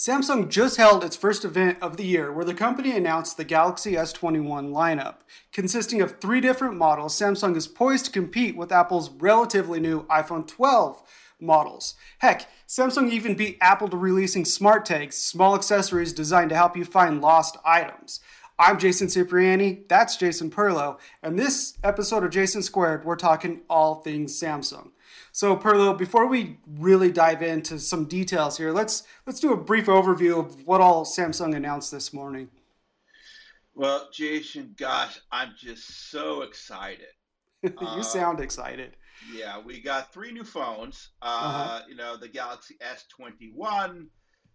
Samsung just held its first event of the year where the company announced the Galaxy S21 lineup. Consisting of three different models, Samsung is poised to compete with Apple's relatively new iPhone 12 models. Heck, Samsung even beat Apple to releasing smart tags, small accessories designed to help you find lost items. I'm Jason Cipriani, that's Jason Perlow, and this episode of Jason Squared, we're talking all things Samsung. So Perlow, before we really dive into some details here, let's let's do a brief overview of what all Samsung announced this morning. Well, Jason, gosh, I'm just so excited. you uh, sound excited. Yeah, we got three new phones. Uh, uh-huh. You know, the Galaxy S21,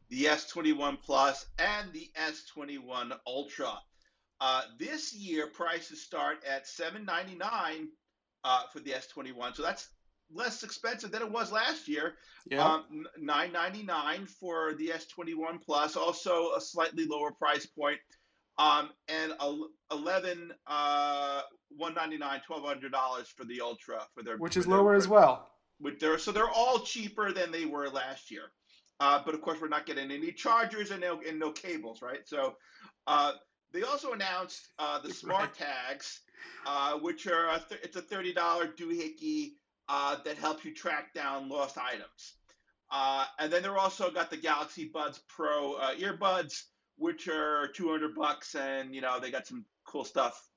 the S21 Plus, and the S21 Ultra. Uh, this year, prices start at 799 uh, for the S21. So that's less expensive than it was last year. Yeah. Um, Nine ninety nine for the S twenty one plus, also a slightly lower price point. Um, and eleven uh, one ninety nine, twelve hundred dollars for the Ultra for their which is lower their, as well. With their so they're all cheaper than they were last year. Uh, but of course, we're not getting any chargers and no and no cables, right? So uh, they also announced uh, the smart right. tags, uh, which are a th- it's a thirty dollar doohickey uh, that help you track down lost items. Uh, and then they're also got the Galaxy Buds Pro uh, earbuds, which are 200 bucks, and you know they got some cool stuff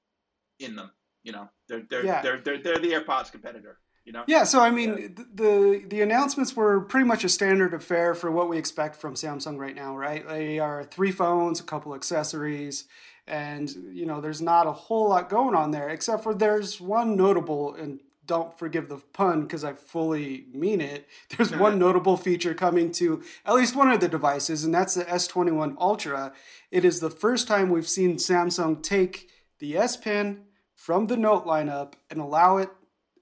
in them. You know, they're they're yeah. they're, they're they're the AirPods competitor. You know? Yeah, so I mean, yeah. the the announcements were pretty much a standard affair for what we expect from Samsung right now, right? They are three phones, a couple accessories, and you know, there's not a whole lot going on there, except for there's one notable and don't forgive the pun because I fully mean it. There's one notable feature coming to at least one of the devices, and that's the S21 Ultra. It is the first time we've seen Samsung take the S Pen from the Note lineup and allow it,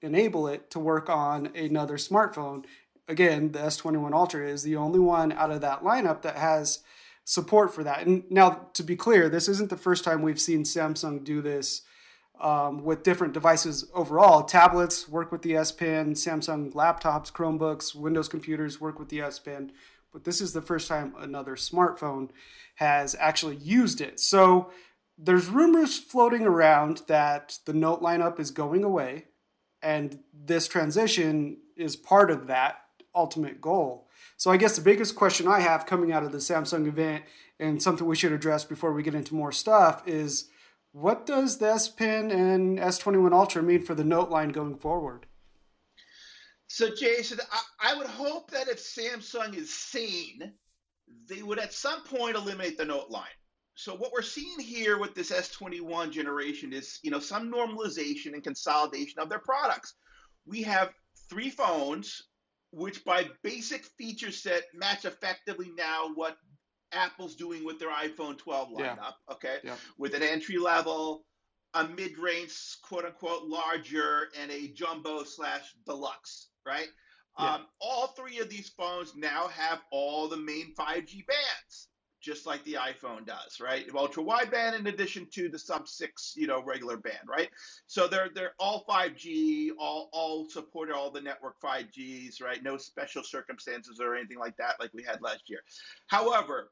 enable it to work on another smartphone. Again, the S21 Ultra is the only one out of that lineup that has support for that. And now, to be clear, this isn't the first time we've seen Samsung do this um, with different devices overall. Tablets work with the S Pen, Samsung laptops, Chromebooks, Windows computers work with the S Pen, but this is the first time another smartphone has actually used it. So there's rumors floating around that the Note lineup is going away, and this transition is part of that ultimate goal. So I guess the biggest question I have coming out of the Samsung event and something we should address before we get into more stuff is what does the S Pen and S21 Ultra mean for the Note line going forward? So, Jason, I, I would hope that if Samsung is sane, they would at some point eliminate the Note line. So what we're seeing here with this S21 generation is, you know, some normalization and consolidation of their products. We have three phones, which by basic feature set match effectively now what Apple's doing with their iPhone 12 lineup, yeah. okay? Yeah. With an entry level, a mid range, quote unquote, larger, and a jumbo slash deluxe, right? Yeah. Um, all three of these phones now have all the main 5G bands just like the iPhone does, right? Ultra wideband in addition to the sub six, you know, regular band, right? So they're they're all 5G, all all supported all the network 5Gs, right? No special circumstances or anything like that, like we had last year. However,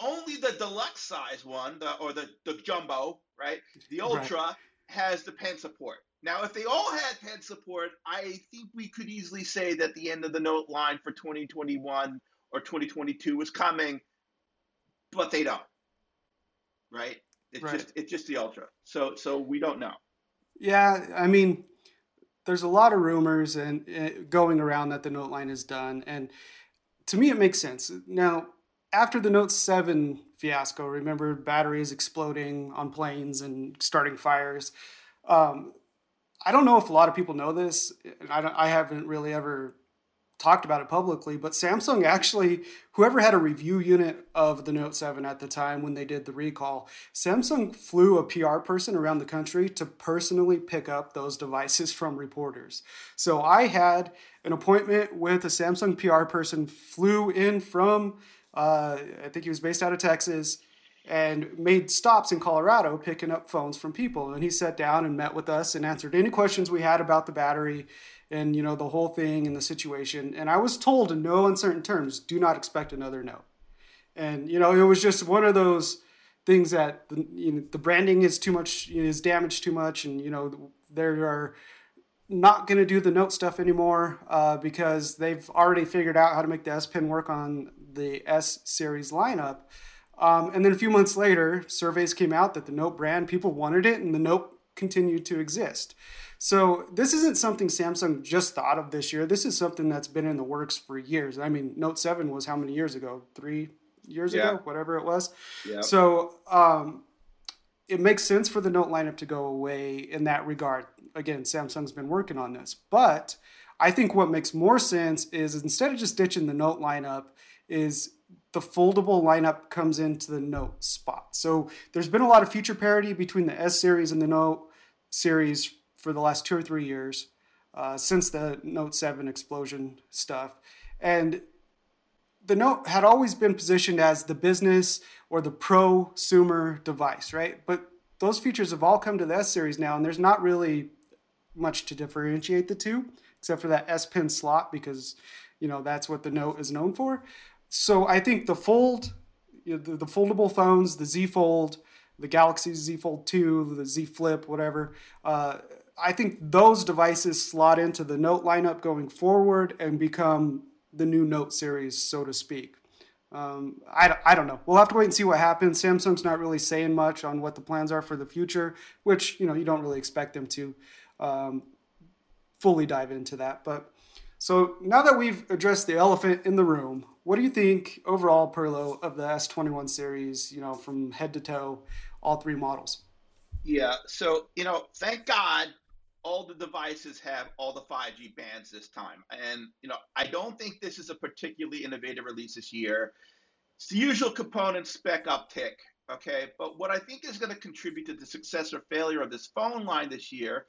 only the deluxe size one, the or the the jumbo, right? The ultra right. has the pen support. Now, if they all had pen support, I think we could easily say that the end of the note line for 2021 or 2022 was coming but they don't. Right? It's right. just it's just the ultra. So so we don't know. Yeah, I mean, there's a lot of rumors and uh, going around that the Note line is done, and to me it makes sense. Now, after the Note Seven fiasco, remember batteries exploding on planes and starting fires. Um, I don't know if a lot of people know this, and I, I haven't really ever talked about it publicly, but Samsung actually, whoever had a review unit of the Note 7 at the time when they did the recall, Samsung flew a PR person around the country to personally pick up those devices from reporters. So I had an appointment with a Samsung PR person, flew in from, uh, I think he was based out of Texas. And made stops in Colorado picking up phones from people. And he sat down and met with us and answered any questions we had about the battery and you know the whole thing and the situation and i was told in no uncertain terms do not expect another note And you know, it was just one of those things that the, you know, the branding is too much is damaged too much, and you know they are not going to do the note stuff anymore uh, because they've already figured out how to make the S Pen work on the S series lineup. Um, and then a few months later, surveys came out that the Note brand people wanted it, and the Note continued to exist. So this isn't something Samsung just thought of this year. This is something that's been in the works for years. I mean, Note 7 was how many years ago? Three years yeah. ago, whatever it was. Yeah. So um, it makes sense for the Note lineup to go away in that regard. Again, Samsung's been working on this. But I think what makes more sense is instead of just ditching the Note lineup, is the foldable lineup comes into the Note spot. So there's been a lot of feature parity between the S series and the Note series for the last two or three years uh, since the Note 7 explosion stuff. And the Note had always been positioned as the business or the prosumer device, right? But those features have all come to the S series now, and there's not really much to differentiate the two, except for that S Pen slot, because you know that's what the Note is known for. So I think the Fold, the, the foldable phones, the Z Fold, the Galaxy Z Fold 2, the Z Flip, whatever. Uh, I think those devices slot into the Note lineup going forward and become the new Note series, so to speak. Um, I, I don't know. We'll have to wait and see what happens. Samsung's not really saying much on what the plans are for the future, which you know you don't really expect them to um, fully dive into that. But so now that we've addressed the elephant in the room, what do you think overall, Perlow, of the S21 series? You know, from head to toe, all three models. Yeah. So you know, thank God all the devices have all the 5G bands this time. And, you know, I don't think this is a particularly innovative release this year. It's the usual component spec uptick, okay? But what I think is going to contribute to the success or failure of this phone line this year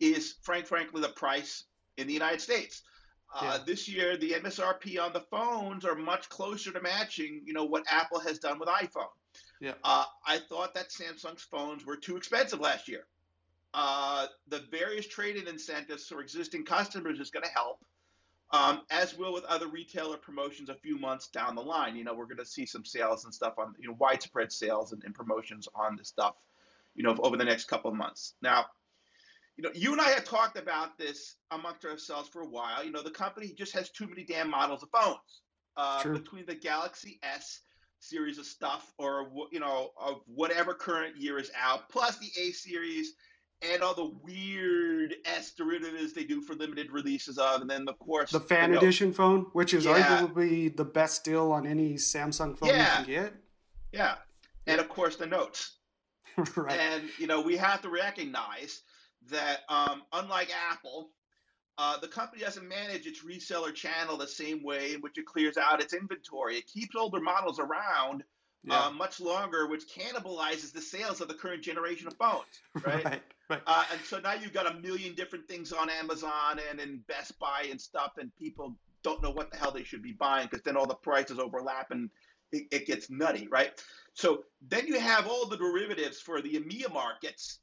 is, frank, frankly, the price in the United States. Uh, yeah. this year, the MSRP on the phones are much closer to matching, you know, what Apple has done with iPhone. Yeah. Uh, I thought that Samsung's phones were too expensive last year uh, the various trading incentives for existing customers is going to help, um, as will with other retailer promotions a few months down the line. You know, we're going to see some sales and stuff on, you know, widespread sales and, and promotions on this stuff, you know, over the next couple of months. Now, you know, you and I have talked about this amongst ourselves for a while. You know, the company just has too many damn models of phones. Uh, between the Galaxy S series of stuff, or you know, of whatever current year is out, plus the A series and all the weird S derivatives they do for limited releases of, and then of course the fan the edition phone, which is yeah. arguably the best deal on any Samsung phone yeah. you can get. Yeah, and of course the notes. right. And you know we have to recognize that um, unlike Apple, uh, the company doesn't manage its reseller channel the same way in which it clears out its inventory. It keeps older models around yeah. uh, much longer, which cannibalizes the sales of the current generation of phones, right? right, right. Uh, and so now you've got a million different things on Amazon and in Best Buy and stuff, and people don't know what the hell they should be buying because then all the prices overlap and it, it gets nutty, right? So then you have all the derivatives for the EMEA markets,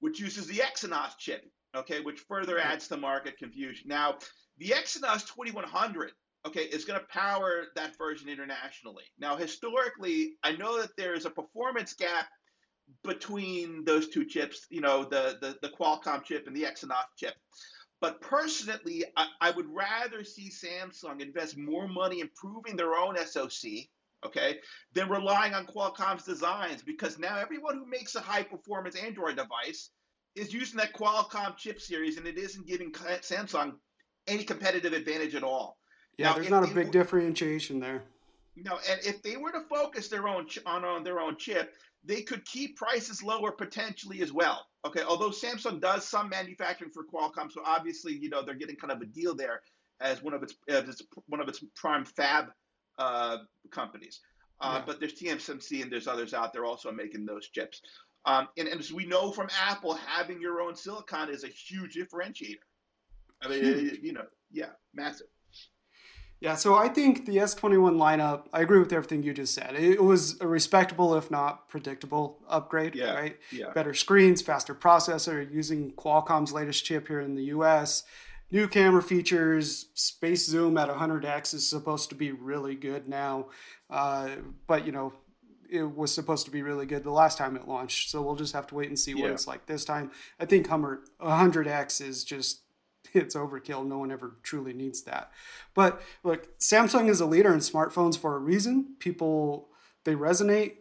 which uses the Exynos chip, okay, which further adds to market confusion. Now, the Exynos 2100 okay, is going to power that version internationally. Now, historically, I know that there is a performance gap between those two chips, you know, the, the, the Qualcomm chip and the Exynos chip. But personally, I, I would rather see Samsung invest more money improving their own SoC, okay, than relying on Qualcomm's designs because now everyone who makes a high performance Android device is using that Qualcomm chip series and it isn't giving Samsung any competitive advantage at all. Yeah, now, there's not a big differentiation there. No, and if they were to focus their own on, on their own chip, they could keep prices lower potentially as well. Okay, although Samsung does some manufacturing for Qualcomm, so obviously you know they're getting kind of a deal there as one of its, as one of its prime fab uh, companies. Uh, yeah. But there's TSMC and there's others out there also making those chips. Um, and, and, as we know from Apple, having your own silicon is a huge differentiator. I mean, you know, yeah, massive. Yeah, so I think the S21 lineup, I agree with everything you just said. It was a respectable, if not predictable, upgrade, yeah, right? Yeah. Better screens, faster processor, using Qualcomm's latest chip here in the US. New camera features. Space zoom at 100x is supposed to be really good now, uh, but you know it was supposed to be really good the last time it launched. So we'll just have to wait and see what yeah. it's like this time. I think Hummer 100x is just it's overkill. No one ever truly needs that. But look, Samsung is a leader in smartphones for a reason. People they resonate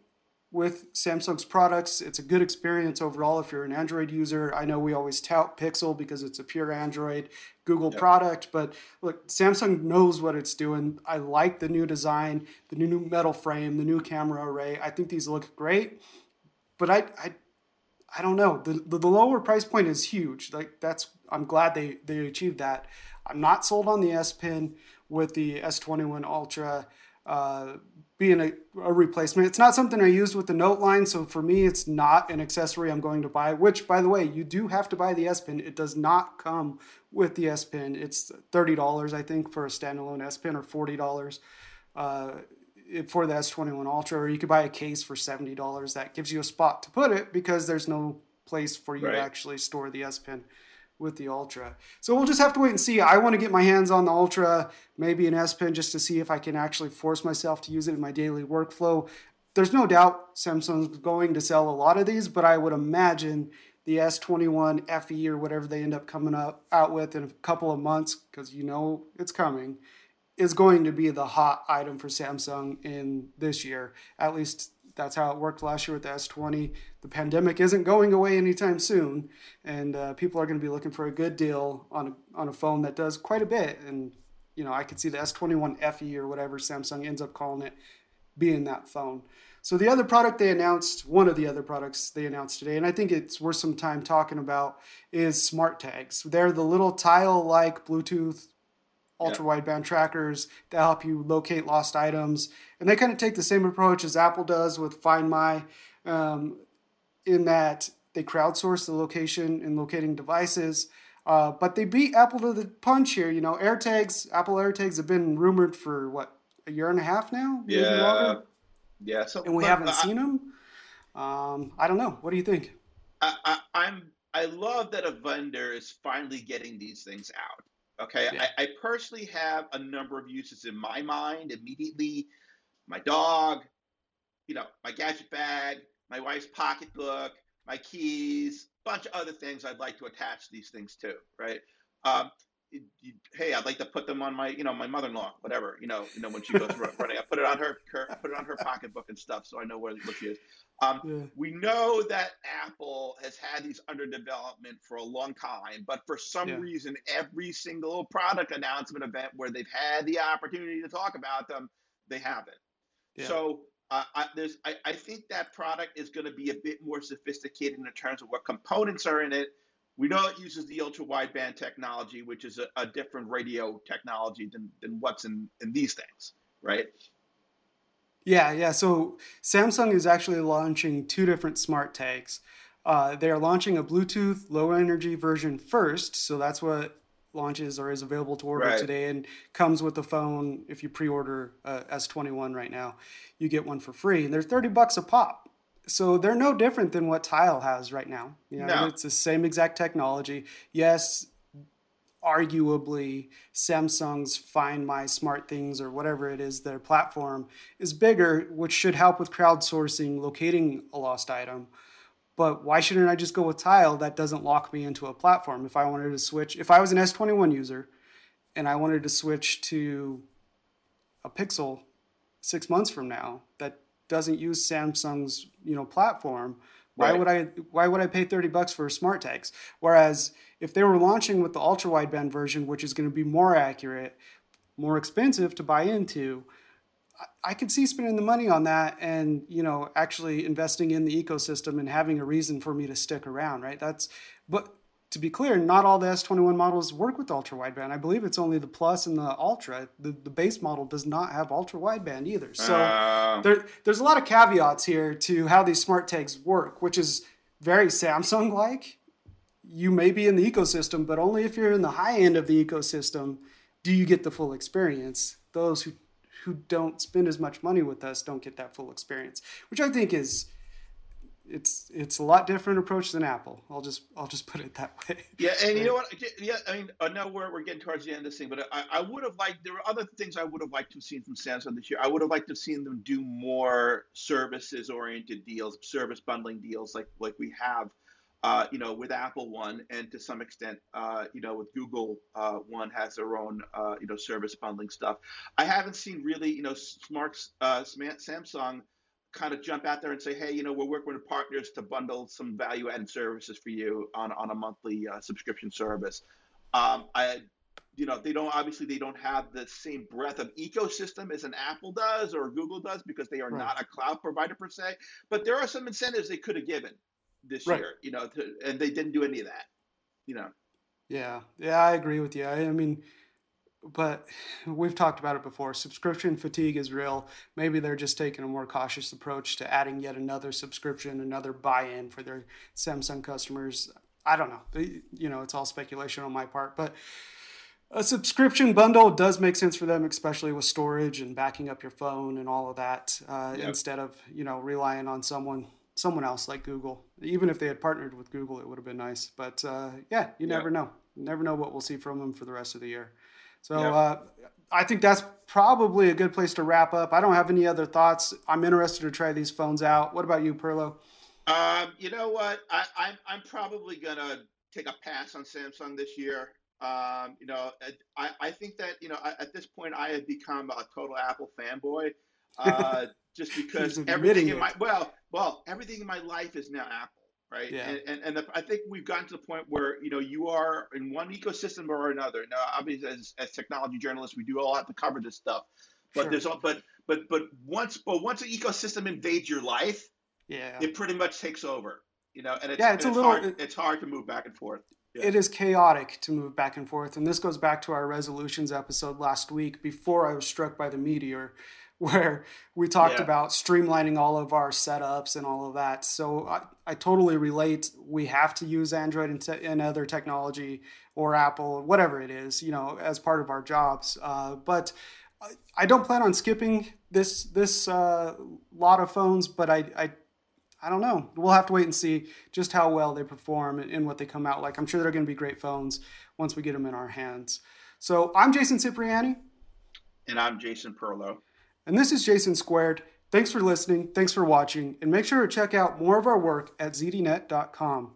with Samsung's products. It's a good experience overall if you're an Android user. I know we always tout Pixel because it's a pure Android Google yep. product, but look, Samsung knows what it's doing. I like the new design, the new metal frame, the new camera array. I think these look great, but I I, I don't know. The, the, the lower price point is huge. Like that's I'm glad they they achieved that. I'm not sold on the S Pen with the S21 Ultra. Uh, being a, a, replacement. It's not something I used with the Note line, so for me, it's not an accessory I'm going to buy. Which, by the way, you do have to buy the S Pen. It does not come with the S Pen. It's thirty dollars, I think, for a standalone S Pen, or forty dollars uh, for the S21 Ultra. Or you could buy a case for seventy dollars. That gives you a spot to put it because there's no place for you right. to actually store the S Pen with the Ultra. So we'll just have to wait and see. I want to get my hands on the Ultra, maybe an S Pen, just to see if I can actually force myself to use it in my daily workflow. There's no doubt Samsung's going to sell a lot of these, but I would imagine the S21 FE or whatever they end up coming up out with in a couple of months, because you know it's coming, is going to be the hot item for Samsung in this year. At least that's how it worked last year with the S20. The pandemic isn't going away anytime soon, and uh, people are going to be looking for a good deal on a, on a phone that does quite a bit. And you know, I could see the S21 FE or whatever Samsung ends up calling it being that phone. So the other product they announced, one of the other products they announced today, and I think it's worth some time talking about, is smart tags. They're the little tile-like Bluetooth ultra wideband trackers that help you locate lost items. And they kind of take the same approach as Apple does with Find My, um, in that they crowdsource the location in locating devices. Uh, but they beat Apple to the punch here. You know, AirTags, Apple AirTags have been rumored for what a year and a half now. Yeah, yeah. So, and we haven't I, seen them. Um, I don't know. What do you think? I, I, I'm. I love that a vendor is finally getting these things out. Okay, yeah. I, I, personally have a number of uses in my mind immediately. My dog, you know, my gadget bag, my wife's pocketbook, my keys, bunch of other things I'd like to attach these things to, right? Um, hey, I'd like to put them on my, you know, my mother-in-law, whatever, you know, you know, when she goes running, I put it on her, her, put it on her pocketbook and stuff, so I know where, where she is. Um, yeah. We know that Apple has had these under development for a long time, but for some yeah. reason, every single product announcement event where they've had the opportunity to talk about them, they haven't. Yeah. So uh, I, there's, I, I think that product is going to be a bit more sophisticated in terms of what components are in it we know it uses the ultra wideband technology, which is a, a different radio technology than, than what's in, in these things, right? Yeah, yeah. So Samsung is actually launching two different smart tags. Uh, they are launching a Bluetooth low energy version first, so that's what launches or is available to order right. today and comes with the phone. If you pre-order uh, S21 right now, you get one for free, and they're thirty bucks a pop so they're no different than what Tile has right now. You know, no. it's the same exact technology. Yes, arguably Samsung's Find My SmartThings or whatever it is, their platform is bigger, which should help with crowdsourcing, locating a lost item. But why shouldn't I just go with Tile? That doesn't lock me into a platform. If I wanted to switch, if I was an S21 user and I wanted to switch to a Pixel six months from now, that doesn't use Samsung's you know platform, why right. would I why would I pay 30 bucks for smart tags? Whereas if they were launching with the ultra wideband version, which is going to be more accurate, more expensive to buy into, I could see spending the money on that and you know actually investing in the ecosystem and having a reason for me to stick around, right? That's but to be clear, not all the S21 models work with ultra wideband. I believe it's only the Plus and the Ultra. The, the base model does not have ultra wideband either. So uh... there, there's a lot of caveats here to how these smart tags work, which is very Samsung like. You may be in the ecosystem, but only if you're in the high end of the ecosystem do you get the full experience. Those who who don't spend as much money with us don't get that full experience, which I think is it's it's a lot different approach than Apple. I'll just I'll just put it that way. Yeah, and you know what? Yeah, I mean, I know we're, we're getting towards the end of this thing, but I, I would have liked there were other things I would have liked to have seen from Samsung this year. I would have liked to have seen them do more services oriented deals, service bundling deals like like we have. Uh, you know, with Apple One, and to some extent, uh, you know, with Google uh, One has their own, uh, you know, service bundling stuff. I haven't seen really, you know, smart uh, Samsung kind of jump out there and say, hey, you know, we're working with partners to bundle some value added services for you on, on a monthly uh, subscription service. Um, I, you know, they don't obviously they don't have the same breadth of ecosystem as an Apple does or Google does because they are right. not a cloud provider per se. But there are some incentives they could have given this right. year, you know, to, and they didn't do any of that, you know. Yeah, yeah, I agree with you. I, I mean, but we've talked about it before. Subscription fatigue is real. Maybe they're just taking a more cautious approach to adding yet another subscription, another buy-in for their Samsung customers. I don't know. You know, it's all speculation on my part, but a subscription bundle does make sense for them, especially with storage and backing up your phone and all of that, uh, yep. instead of you know relying on someone someone else like Google. Even if they had partnered with Google, it would have been nice. But uh, yeah, you yep. never know. You never know what we'll see from them for the rest of the year. So yep. uh, I think that's probably a good place to wrap up. I don't have any other thoughts. I'm interested to try these phones out. What about you, Perlow? Um, you know what? I, I'm, I'm probably gonna take a pass on Samsung this year. Um, you know, I, I think that you know at this point I have become a total Apple fanboy. Uh, just because everything in my well, well, everything in my life is now Apple right? Yeah. And and, and the, I think we've gotten to the point where you know you are in one ecosystem or another. Now, obviously, as, as technology journalists, we do all have to cover this stuff, but sure. there's all, but but but once but once an ecosystem invades your life, yeah, it pretty much takes over. You know, and it's, yeah, it's, a little hard, it, it's hard to move back and forth. Yeah. It is chaotic to move back and forth, and this goes back to our resolutions episode last week. Before I was struck by the meteor, where we talked yeah. about streamlining all of our setups and all of that. So I, I totally relate. We have to use Android and, te- and, other technology or Apple, whatever it is, you know, as part of our jobs. Uh, but I don't plan on skipping this this uh, lot of phones, but I, I I don't know. We'll have to wait and see just how well they perform and what they come out like. I'm sure they're going to be great phones once we get them in our hands. So I'm Jason Cipriani. And I'm Jason Perlow. And this is Jason Squared. Thanks for listening, thanks for watching, and make sure to check out more of our work at zdnet.com.